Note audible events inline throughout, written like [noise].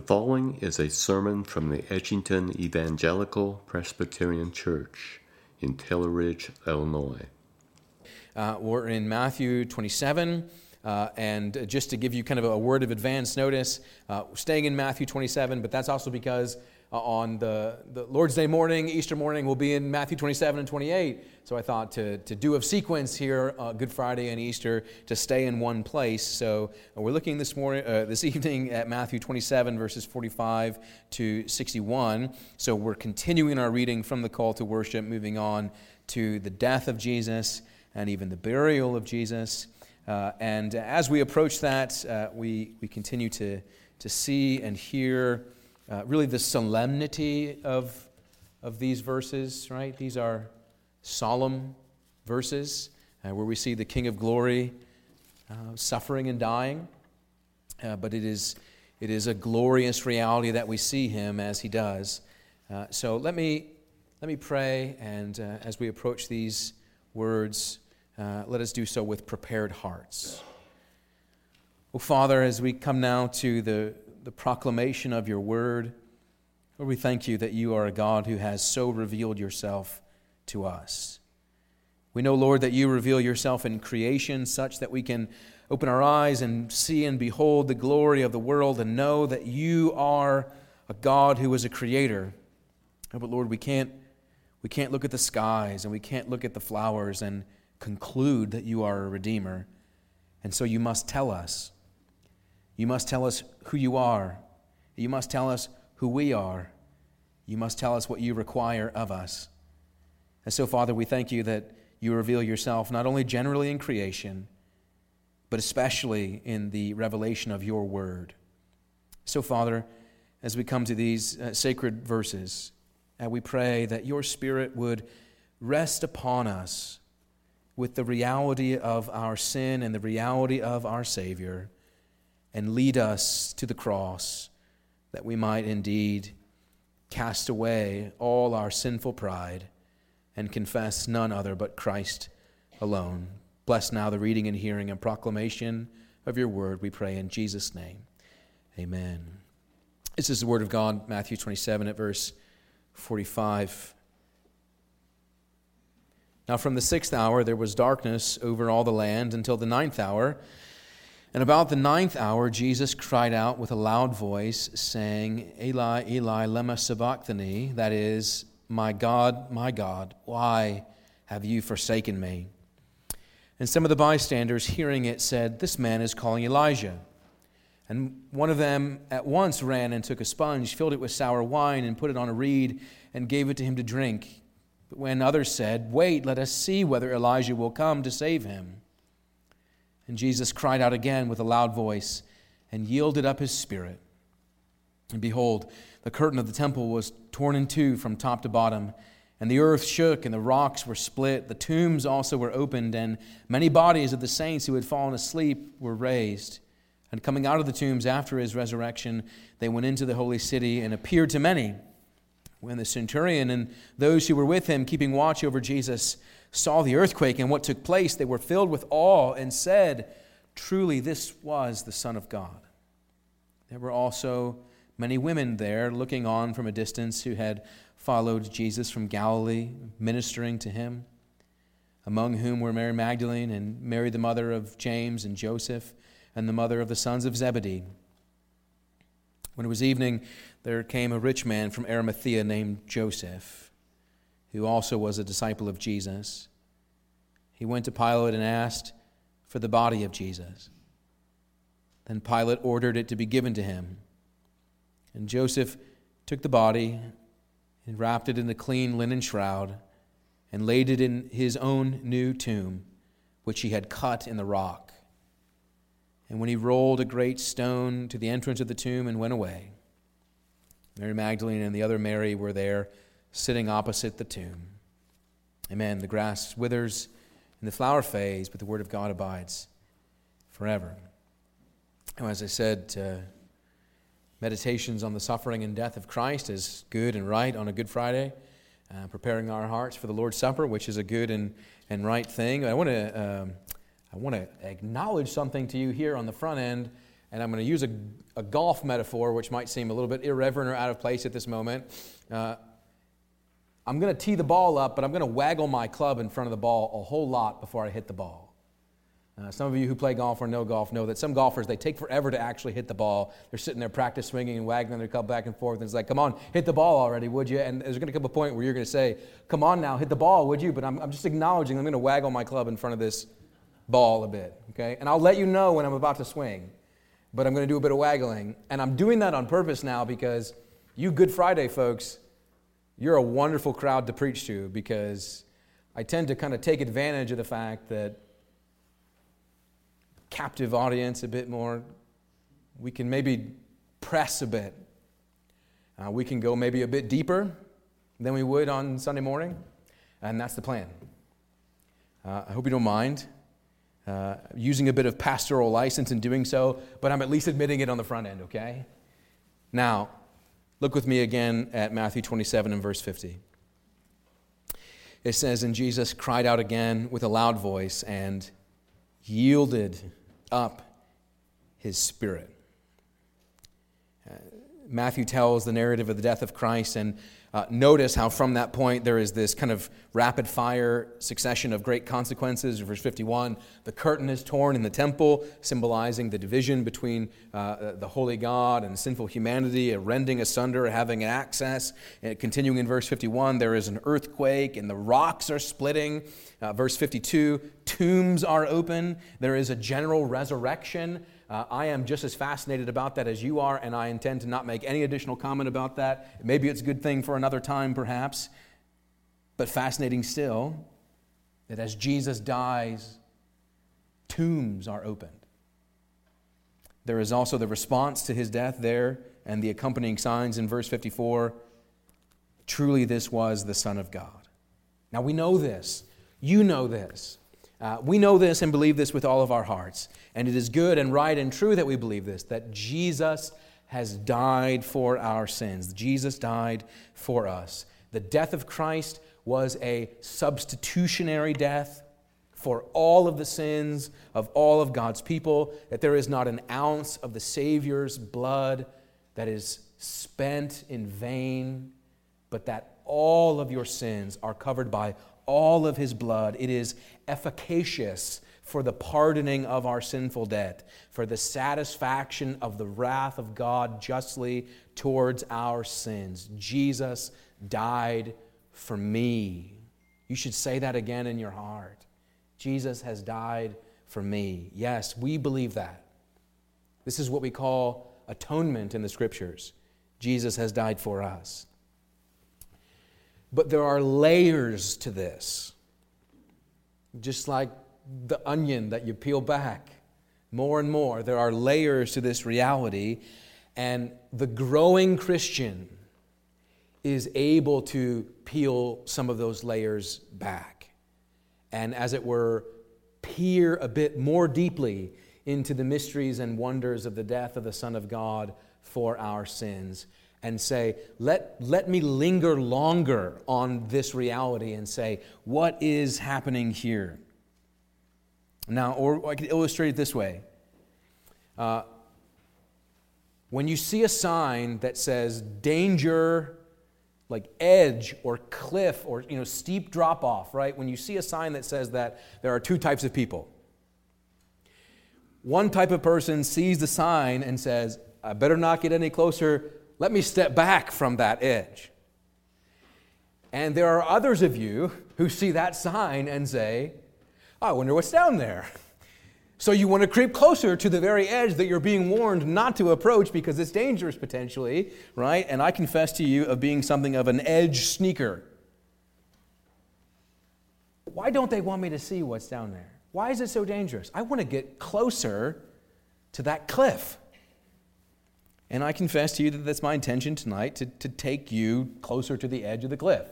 The following is a sermon from the Edgington Evangelical Presbyterian Church in Taylor Ridge, Illinois. Uh, we're in Matthew 27. Uh, and just to give you kind of a word of advance notice, uh, staying in Matthew 27, but that's also because on the, the Lord's Day morning, Easter morning, we'll be in Matthew 27 and 28. So I thought to, to do a sequence here, uh, Good Friday and Easter, to stay in one place. So uh, we're looking this morning, uh, this evening at Matthew 27, verses 45 to 61. So we're continuing our reading from the call to worship, moving on to the death of Jesus and even the burial of Jesus. Uh, and as we approach that, uh, we, we continue to, to see and hear uh, really the solemnity of, of these verses, right? These are solemn verses uh, where we see the King of Glory uh, suffering and dying. Uh, but it is, it is a glorious reality that we see him as he does. Uh, so let me, let me pray, and as we approach these words, let us do so with prepared hearts. Oh, Father, as we come now to the, the proclamation of your word, Lord, we thank you that you are a God who has so revealed yourself to us. We know, Lord, that you reveal yourself in creation such that we can open our eyes and see and behold the glory of the world and know that you are a God who is a creator. But Lord, we can't, we can't look at the skies and we can't look at the flowers and conclude that you are a redeemer. And so you must tell us. You must tell us who you are. You must tell us who we are. You must tell us what you require of us. And so, Father, we thank you that you reveal yourself not only generally in creation, but especially in the revelation of your word. So, Father, as we come to these uh, sacred verses, uh, we pray that your Spirit would rest upon us with the reality of our sin and the reality of our Savior and lead us to the cross that we might indeed cast away all our sinful pride and confess none other but Christ alone. Bless now the reading and hearing and proclamation of your word, we pray in Jesus' name. Amen. This is the word of God, Matthew 27 at verse 45. Now, from the sixth hour there was darkness over all the land until the ninth hour. And about the ninth hour, Jesus cried out with a loud voice, saying, Eli, Eli, lema sabachthani, that is, My God, my God, why have you forsaken me? And some of the bystanders, hearing it, said, This man is calling Elijah. And one of them at once ran and took a sponge, filled it with sour wine, and put it on a reed, and gave it to him to drink. But when others said, Wait, let us see whether Elijah will come to save him. And Jesus cried out again with a loud voice and yielded up his spirit. And behold, the curtain of the temple was torn in two from top to bottom, and the earth shook, and the rocks were split. The tombs also were opened, and many bodies of the saints who had fallen asleep were raised. And coming out of the tombs after his resurrection, they went into the holy city and appeared to many. When the centurion and those who were with him, keeping watch over Jesus, saw the earthquake and what took place, they were filled with awe and said, Truly, this was the Son of God. There were also many women there looking on from a distance who had followed Jesus from Galilee, ministering to him, among whom were Mary Magdalene and Mary, the mother of James and Joseph, and the mother of the sons of Zebedee. When it was evening, there came a rich man from Arimathea named Joseph who also was a disciple of Jesus. He went to Pilate and asked for the body of Jesus. Then Pilate ordered it to be given to him. And Joseph took the body and wrapped it in a clean linen shroud and laid it in his own new tomb, which he had cut in the rock. And when he rolled a great stone to the entrance of the tomb and went away, Mary Magdalene and the other Mary were there sitting opposite the tomb. Amen. The grass withers and the flower fades, but the word of God abides forever. And as I said, uh, meditations on the suffering and death of Christ is good and right on a Good Friday, uh, preparing our hearts for the Lord's Supper, which is a good and, and right thing. I want to um, I want to acknowledge something to you here on the front end. And I'm going to use a, a golf metaphor, which might seem a little bit irreverent or out of place at this moment. Uh, I'm going to tee the ball up, but I'm going to waggle my club in front of the ball a whole lot before I hit the ball. Uh, some of you who play golf or know golf know that some golfers, they take forever to actually hit the ball. They're sitting there practice swinging and waggling their club back and forth. And it's like, come on, hit the ball already, would you? And there's going to come a point where you're going to say, come on now, hit the ball, would you? But I'm, I'm just acknowledging I'm going to waggle my club in front of this ball a bit, okay? And I'll let you know when I'm about to swing. But I'm going to do a bit of waggling. And I'm doing that on purpose now because you Good Friday folks, you're a wonderful crowd to preach to because I tend to kind of take advantage of the fact that captive audience a bit more. We can maybe press a bit. Uh, we can go maybe a bit deeper than we would on Sunday morning, and that's the plan. Uh, I hope you don't mind uh, using a bit of pastoral license in doing so, but I'm at least admitting it on the front end, okay? Now, look with me again at Matthew 27 and verse 50. It says, And Jesus cried out again with a loud voice and yielded up his spirit. Uh, Matthew tells the narrative of the death of Christ, and uh, notice how from that point there is this kind of rapid fire succession of great consequences. Verse 51 the curtain is torn in the temple, symbolizing the division between uh, the holy God and sinful humanity, a rending asunder, having access. And continuing in verse 51, there is an earthquake and the rocks are splitting. Uh, verse 52 tombs are open, there is a general resurrection. Uh, I am just as fascinated about that as you are, and I intend to not make any additional comment about that. Maybe it's a good thing for another time, perhaps, but fascinating still that as Jesus dies, tombs are opened. There is also the response to his death there and the accompanying signs in verse 54. Truly, this was the Son of God. Now, we know this. You know this. Uh, we know this and believe this with all of our hearts. And it is good and right and true that we believe this that Jesus has died for our sins. Jesus died for us. The death of Christ was a substitutionary death for all of the sins of all of God's people, that there is not an ounce of the Savior's blood that is spent in vain, but that all of your sins are covered by all of his blood. It is efficacious for the pardoning of our sinful debt, for the satisfaction of the wrath of God justly towards our sins. Jesus died for me. You should say that again in your heart. Jesus has died for me. Yes, we believe that. This is what we call atonement in the scriptures. Jesus has died for us. But there are layers to this. Just like the onion that you peel back more and more, there are layers to this reality. And the growing Christian is able to peel some of those layers back. And as it were, peer a bit more deeply into the mysteries and wonders of the death of the Son of God for our sins and say, let, let me linger longer on this reality and say, what is happening here? Now, or I could illustrate it this way. Uh, when you see a sign that says danger, like edge or cliff or you know, steep drop off, right? When you see a sign that says that, there are two types of people. One type of person sees the sign and says, I better not get any closer let me step back from that edge. And there are others of you who see that sign and say, I wonder what's down there. So you want to creep closer to the very edge that you're being warned not to approach because it's dangerous potentially, right? And I confess to you of being something of an edge sneaker. Why don't they want me to see what's down there? Why is it so dangerous? I want to get closer to that cliff. And I confess to you that that's my intention tonight to, to take you closer to the edge of the cliff,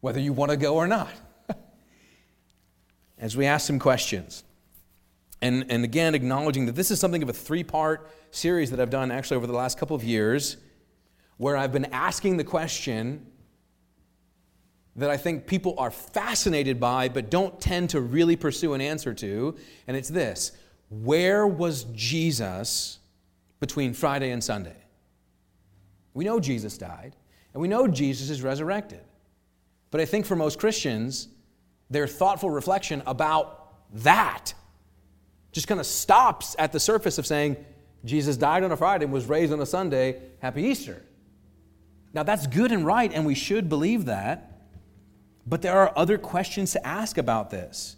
whether you want to go or not. [laughs] As we ask some questions. And, and again, acknowledging that this is something of a three part series that I've done actually over the last couple of years, where I've been asking the question that I think people are fascinated by but don't tend to really pursue an answer to. And it's this where was Jesus between Friday and Sunday? We know Jesus died, and we know Jesus is resurrected. But I think for most Christians, their thoughtful reflection about that just kind of stops at the surface of saying, Jesus died on a Friday and was raised on a Sunday. Happy Easter. Now, that's good and right, and we should believe that. But there are other questions to ask about this.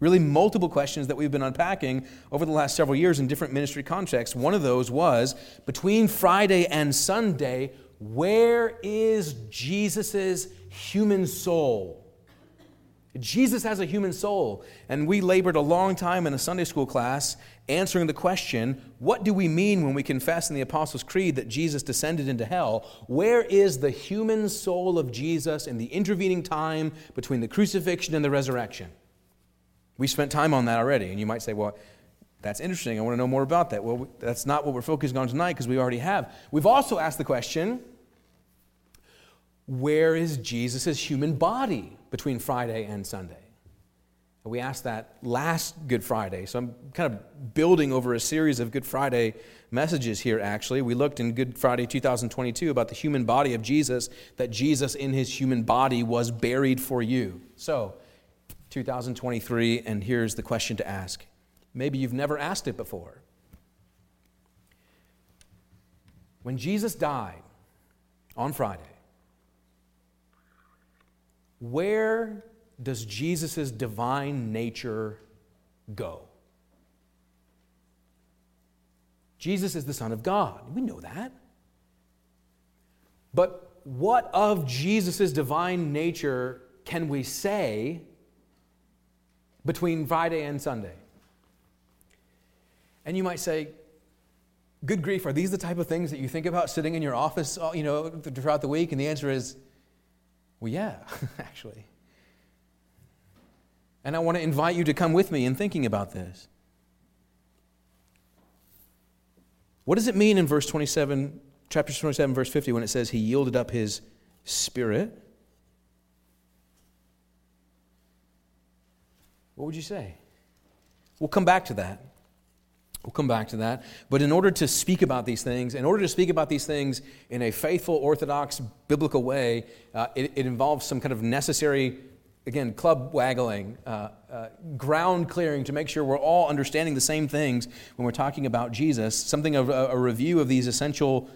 Really, multiple questions that we've been unpacking over the last several years in different ministry contexts. One of those was between Friday and Sunday, where is Jesus' human soul? Jesus has a human soul. And we labored a long time in a Sunday school class answering the question what do we mean when we confess in the Apostles' Creed that Jesus descended into hell? Where is the human soul of Jesus in the intervening time between the crucifixion and the resurrection? We spent time on that already. And you might say, well, that's interesting. I want to know more about that. Well, that's not what we're focusing on tonight because we already have. We've also asked the question where is Jesus' human body between Friday and Sunday? We asked that last Good Friday. So I'm kind of building over a series of Good Friday messages here, actually. We looked in Good Friday 2022 about the human body of Jesus, that Jesus in his human body was buried for you. So, 2023, and here's the question to ask. Maybe you've never asked it before. When Jesus died on Friday, where does Jesus' divine nature go? Jesus is the Son of God. We know that. But what of Jesus' divine nature can we say between Friday and Sunday? And you might say, good grief, are these the type of things that you think about sitting in your office, all, you know, throughout the week? And the answer is, well, yeah, [laughs] actually. And I want to invite you to come with me in thinking about this. What does it mean in verse 27, chapter 27, verse 50, when it says he yielded up his spirit? What would you say? We'll come back to that. We'll come back to that. But in order to speak about these things, in order to speak about these things in a faithful, orthodox, biblical way, uh, it, it, involves some kind of necessary, again, club waggling, uh, uh, ground clearing to make sure we're all understanding the same things when we're talking about Jesus. Something of a, a review of these essential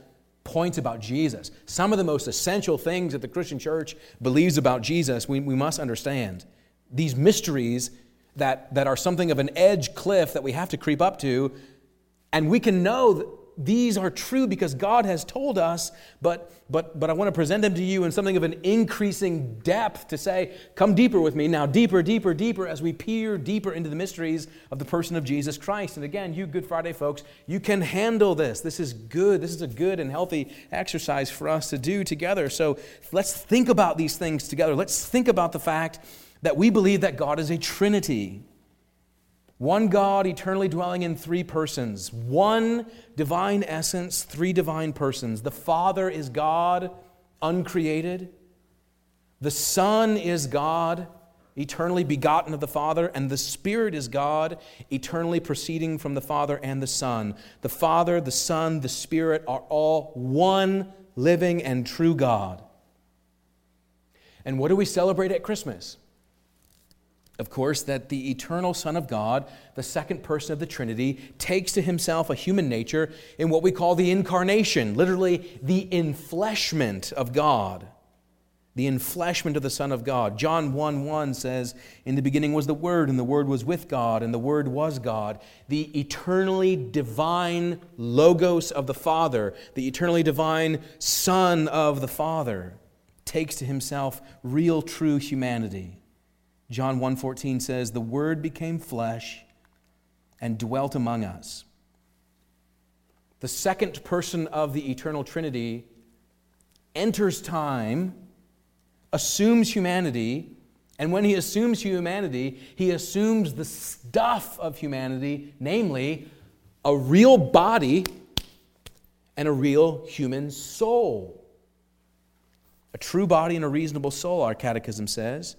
points about Jesus. Some of the most essential things that the Christian church believes about Jesus, we, we must understand. These mysteries that, that are something of an edge cliff that we have to creep up to. And we can know that these are true because God has told us, but, but, but I want to present them to you in something of an increasing depth to say, come deeper with me now, deeper, deeper, deeper, as we peer deeper into the mysteries of the person of Jesus Christ. And again, you Good Friday folks, you can handle this. This is good. This is a good and healthy exercise for us to do together. So let's think about these things together. Let's think about the fact that we believe that God is a Trinity. One God eternally dwelling in three persons, one divine essence, three divine persons. The Father is God, uncreated. The Son is God, eternally begotten of the Father, and the Spirit is God, eternally proceeding from the Father and the Son. The Father, the Son, the Spirit are all one living and true God. And what do we celebrate at Christmas? Of course, that the eternal Son of God, the second person of the Trinity, takes to himself a human nature in what we call the incarnation, literally the enfleshment of God. The enfleshment of the Son of God. John 1 1 says, In the beginning was the Word, and the Word was with God, and the Word was God. The eternally divine Logos of the Father, the eternally divine Son of the Father, takes to himself real, true humanity. John 1:14 says, "The word became flesh and dwelt among us." The second person of the eternal Trinity enters time, assumes humanity, and when he assumes humanity, he assumes the stuff of humanity, namely a real body and a real human soul. A true body and a reasonable soul, our catechism says.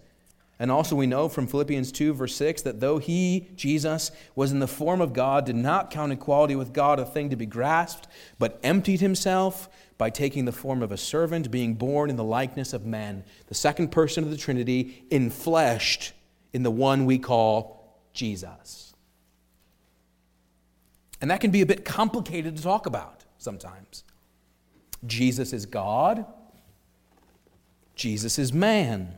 And also, we know from Philippians 2, verse 6, that though he, Jesus, was in the form of God, did not count equality with God a thing to be grasped, but emptied himself by taking the form of a servant, being born in the likeness of men. The second person of the Trinity, infleshed in the one we call Jesus. And that can be a bit complicated to talk about sometimes. Jesus is God, Jesus is man.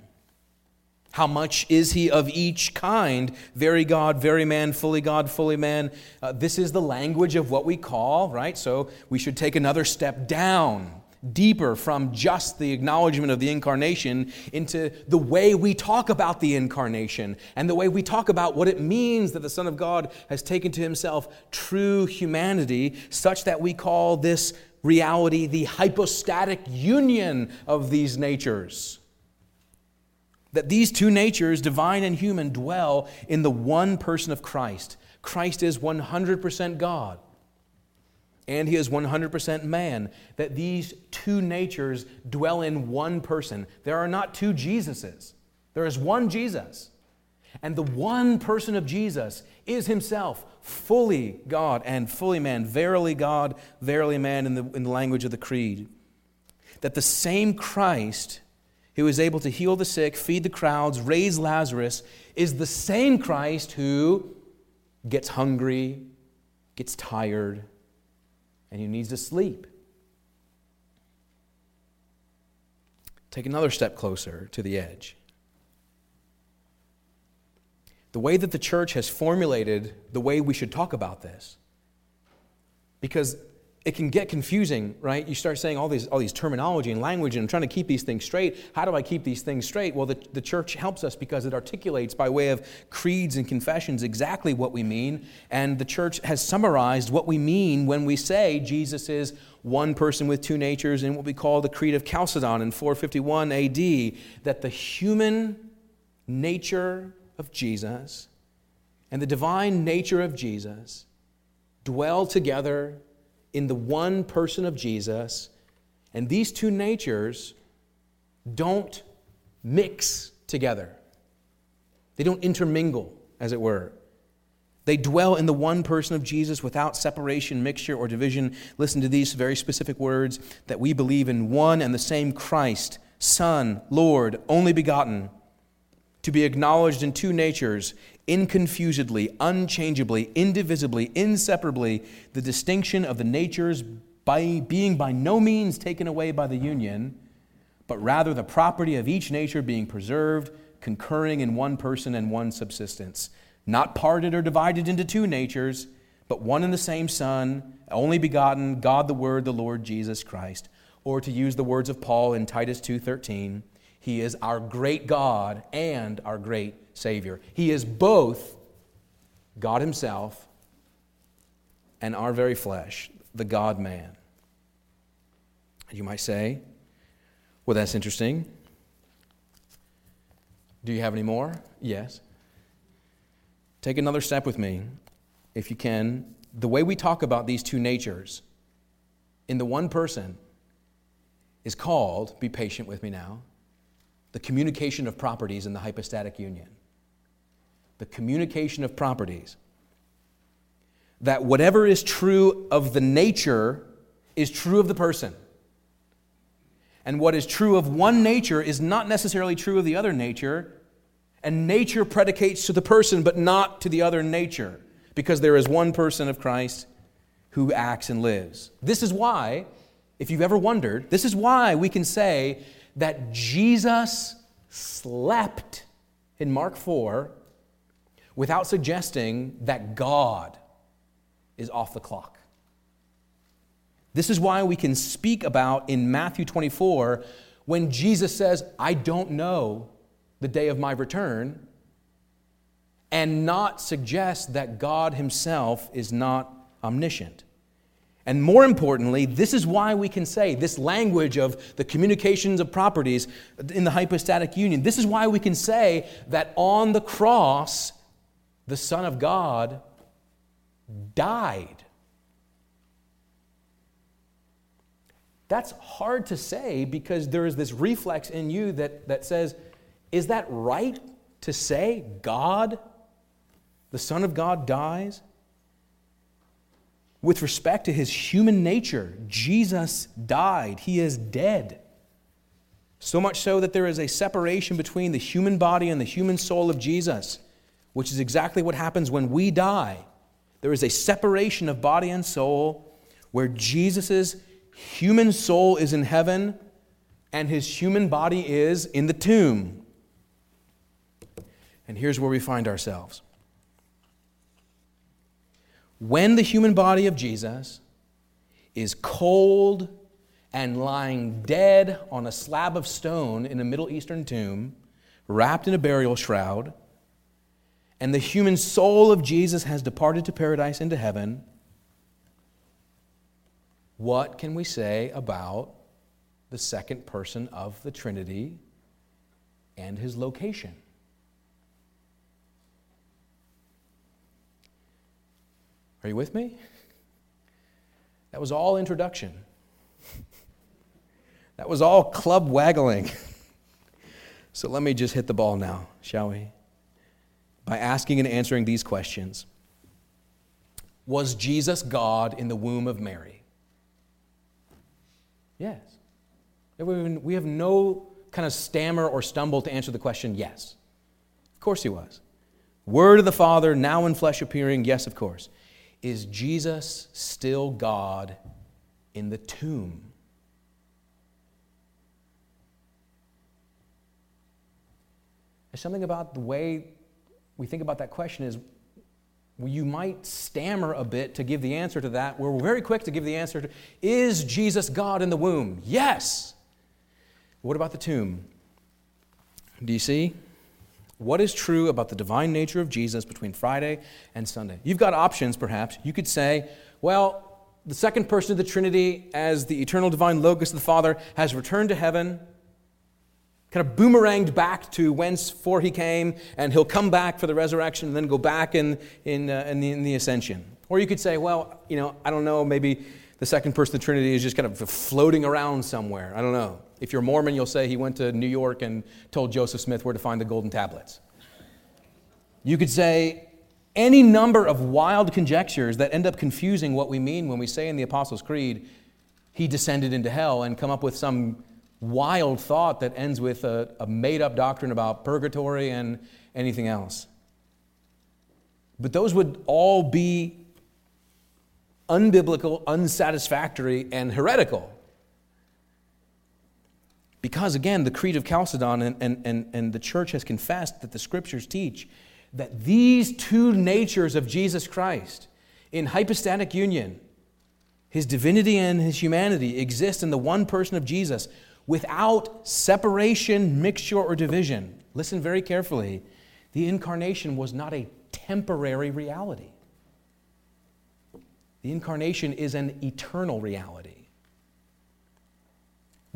How much is he of each kind? Very God, very man, fully God, fully man. Uh, this is the language of what we call, right? So we should take another step down, deeper from just the acknowledgement of the incarnation into the way we talk about the incarnation and the way we talk about what it means that the Son of God has taken to himself true humanity, such that we call this reality the hypostatic union of these natures that these two natures, divine and human, dwell in the one person of Christ. Christ is 100% God and he is 100% man. That these two natures dwell in one person. There are not two Jesuses, there is one Jesus. And the one person of Jesus is himself fully God and fully man, verily God, verily man, in the, in the language of the Creed. That the same Christ who is able to heal the sick, feed the crowds, raise Lazarus, is the same Christ who gets hungry, gets tired, and who needs to sleep. Take another step closer to the edge. The way that the church has formulated the way we should talk about this, because it can get confusing, right? You start saying all these, all these terminology and language and I'm trying to keep these things straight. How do I keep these things straight? Well, the, the church helps us because it articulates by way of creeds and confessions exactly what we mean. And the church has summarized what we mean when we say Jesus is one person with two natures in what we call the Creed of Chalcedon in 451 AD, that the human nature of Jesus and the divine nature of Jesus dwell together in the one person of Jesus, and these two natures don't mix together. They don't intermingle, as it were. They dwell in the one person of Jesus without separation, mixture, or division. Listen to these very specific words that we believe in one and the same Christ, Son, Lord, only begotten, to be acknowledged in two natures, inconfusedly, unchangeably, indivisibly, inseparably, the distinction of the natures by being by no means taken away by the union, but rather the property of each nature being preserved, concurring in one person and one subsistence, not parted or divided into two natures, but one and the same Son, only begotten, God the Word, the Lord Jesus Christ. Or to use the words of Paul in Titus 2:13, he is our great God and our great Savior. He is both God Himself and our very flesh, the God man. You might say, well, that's interesting. Do you have any more? Yes. Take another step with me, if you can. The way we talk about these two natures in the one person is called, be patient with me now, the communication of properties in the hypostatic union. The communication of properties. That whatever is true of the nature is true of the person. And what is true of one nature is not necessarily true of the other nature. And nature predicates to the person, but not to the other nature, because there is one person of Christ who acts and lives. This is why, if you've ever wondered, this is why we can say that Jesus slept in Mark 4 without suggesting that God is off the clock. This is why we can speak about in Matthew 24 when Jesus says, I don't know the day of my return, and not suggest that God Himself is not omniscient. And more importantly, this is why we can say this language of the communications of properties in the hypostatic union. This is why we can say that on the cross, the Son of God died. That's hard to say because there is this reflex in you that, that says, is that right to say God, the Son of God, dies? With respect to his human nature, Jesus died. He is dead. So much so that there is a separation between the human body and the human soul of Jesus, which is exactly what happens when we die. There is a separation of body and soul where Jesus' human soul is in heaven and his human body is in the tomb. And here's where we find ourselves. When the human body of Jesus is cold and lying dead on a slab of stone in a Middle Eastern tomb, wrapped in a burial shroud, and the human soul of Jesus has departed to paradise into heaven, what can we say about the second person of the Trinity and his location? Are you with me? That was all introduction. That was all club waggling. so let me just hit the ball now, shall we? By asking and answering these questions Was Jesus God in the womb of Mary? Yes. We have no kind of stammer or stumble to answer the question, yes. Of course he was. Word of the Father, now in flesh appearing, yes, of course. Is Jesus still God in the tomb? There's something about the way we think about that question is you might stammer a bit to give the answer to that. We're very quick to give the answer to Is Jesus God in the womb? Yes. What about the tomb? Do you see? What is true about the divine nature of Jesus between Friday and Sunday? You've got options, perhaps. You could say, well, the second person of the Trinity, as the eternal divine Logos of the Father, has returned to heaven kind of boomeranged back to whence for he came, and he'll come back for the resurrection and then go back in, in, uh, in, the, in the ascension. Or you could say, well, you know, I don't know, maybe the second person of the Trinity is just kind of floating around somewhere. I don't know. If you're Mormon, you'll say he went to New York and told Joseph Smith where to find the golden tablets. You could say any number of wild conjectures that end up confusing what we mean when we say in the Apostles' Creed, he descended into hell, and come up with some wild thought that ends with a, a made up doctrine about purgatory and anything else. But those would all be unbiblical, unsatisfactory, and heretical. Because again, the Creed of Chalcedon and, and, and, and the church has confessed that the scriptures teach that these two natures of Jesus Christ in hypostatic union, his divinity and his humanity, exist in the one person of Jesus without separation, mixture, or division. Listen very carefully. The incarnation was not a temporary reality, the incarnation is an eternal reality.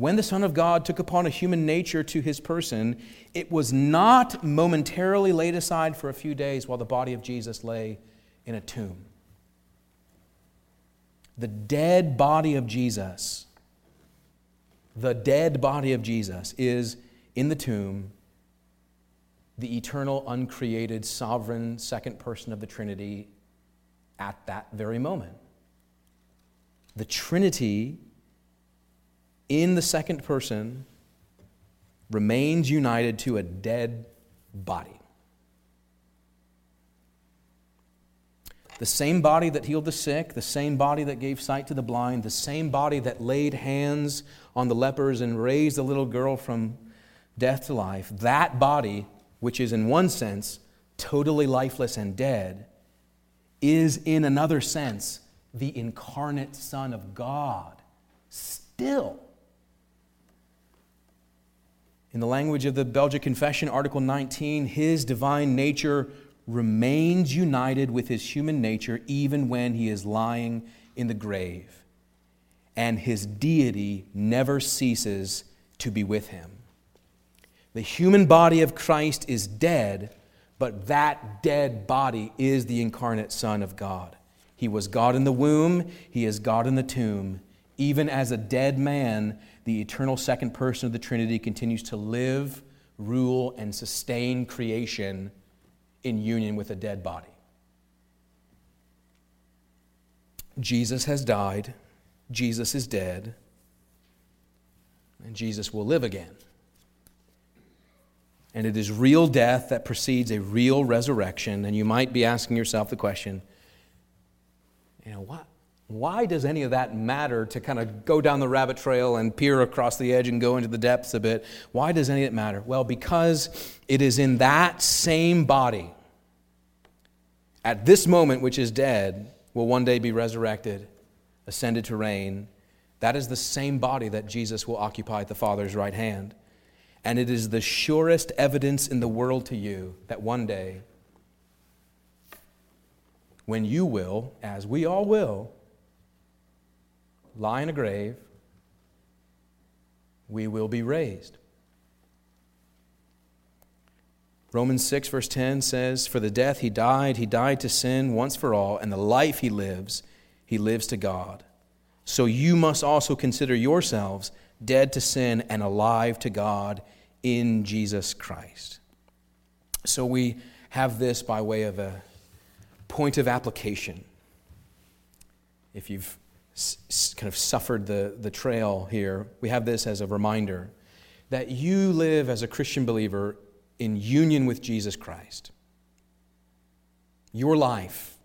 When the Son of God took upon a human nature to his person, it was not momentarily laid aside for a few days while the body of Jesus lay in a tomb. The dead body of Jesus the dead body of Jesus is in the tomb, the eternal, uncreated, sovereign second person of the Trinity at that very moment. The Trinity in the second person remains united to a dead body. The same body that healed the sick, the same body that gave sight to the blind, the same body that laid hands on the lepers and raised the little girl from death to life, that body, which is in one sense totally lifeless and dead, is in another sense the incarnate Son of God. Still. In the language of the Belgic Confession, Article 19, his divine nature remains united with his human nature even when he is lying in the grave, and his deity never ceases to be with him. The human body of Christ is dead, but that dead body is the incarnate Son of God. He was God in the womb, he is God in the tomb. Even as a dead man, the eternal second person of the Trinity continues to live, rule, and sustain creation in union with a dead body. Jesus has died, Jesus is dead, and Jesus will live again. And it is real death that precedes a real resurrection. And you might be asking yourself the question, you know, what? Why does any of that matter to kind of go down the rabbit trail and peer across the edge and go into the depths a bit? Why does any of it matter? Well, because it is in that same body, at this moment, which is dead, will one day be resurrected, ascended to reign. That is the same body that Jesus will occupy at the Father's right hand. And it is the surest evidence in the world to you that one day, when you will, as we all will, lie in a grave, we will be raised. Romans 6, verse 10 says, For the death he died, he died to sin once for all, and the life he lives, he lives to God. So you must also consider yourselves dead to sin and alive to God in Jesus Christ. So we have this by way of a point of application. If you've s- kind of suffered the, the trail here, we have this as a reminder that you live as a Christian believer in union with Jesus Christ. Your life,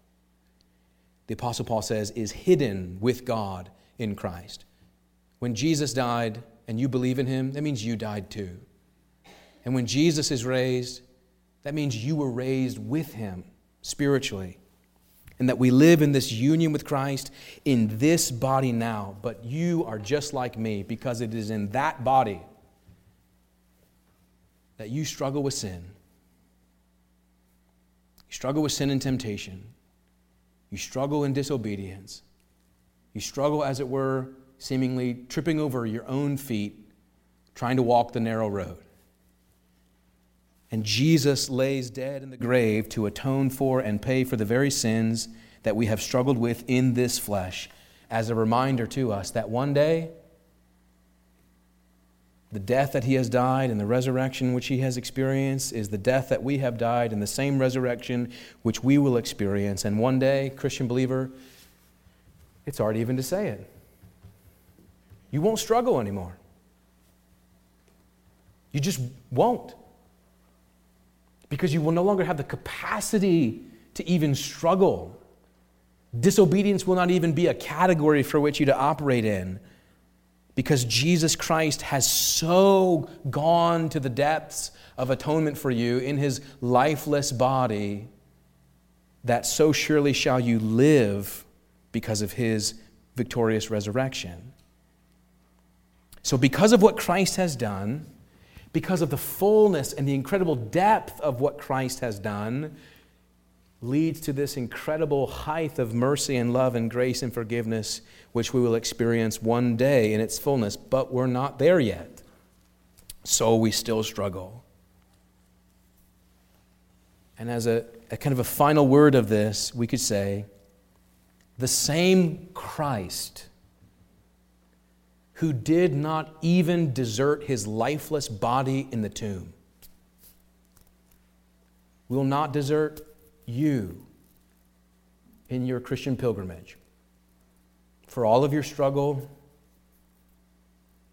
the Apostle Paul says, is hidden with God in Christ. When Jesus died and you believe in him, that means you died too. And when Jesus is raised, that means you were raised with him spiritually and that we live in this union with Christ in this body now. But you are just like me because it is in that body that you struggle with sin. You struggle with sin and temptation. You struggle in disobedience. You struggle, as it were, seemingly tripping over your own feet, trying to walk the narrow road. And Jesus lays dead in the grave to atone for and pay for the very sins that we have struggled with in this flesh, as a reminder to us that one day, the death that he has died and the resurrection which he has experienced is the death that we have died and the same resurrection which we will experience. And one day, Christian believer, it's hard even to say it. You won't struggle anymore. You just won't because you will no longer have the capacity to even struggle. Disobedience will not even be a category for which you to operate in because Jesus Christ has so gone to the depths of atonement for you in his lifeless body that so surely shall you live because of his victorious resurrection. So, because of what Christ has done, because of the fullness and the incredible depth of what Christ has done, leads to this incredible height of mercy and love and grace and forgiveness, which we will experience one day in its fullness. But we're not there yet. So we still struggle. And as a, a kind of a final word of this, we could say the same Christ who did not even desert his lifeless body in the tomb, will not desert you in your Christian pilgrimage. For all of your struggle,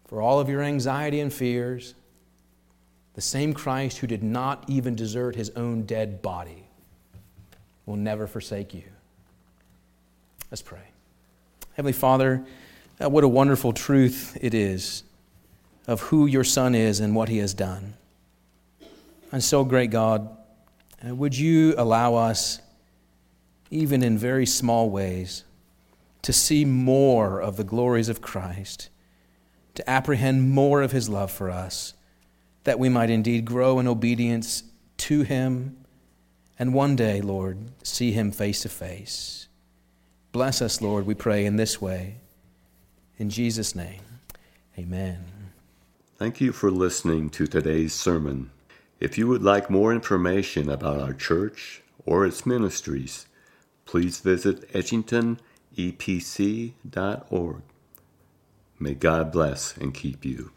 for all of your anxiety and fears, the same Christ who did not even desert his own dead body will never forsake you. Let's pray. Heavenly Father, what a wonderful truth it is of who your Son is and what he has done. And so, great God, would you allow us, even in very small ways, to see more of the glories of Christ, to apprehend more of his love for us, that we might indeed grow in obedience to him, and one day, Lord, see him face to face. Bless us, Lord, we pray in this way. In Jesus' name, amen. Thank you for listening to today's sermon. If you would like more information about our church or its ministries, please visit edgingtonepc.org. May God bless and keep you.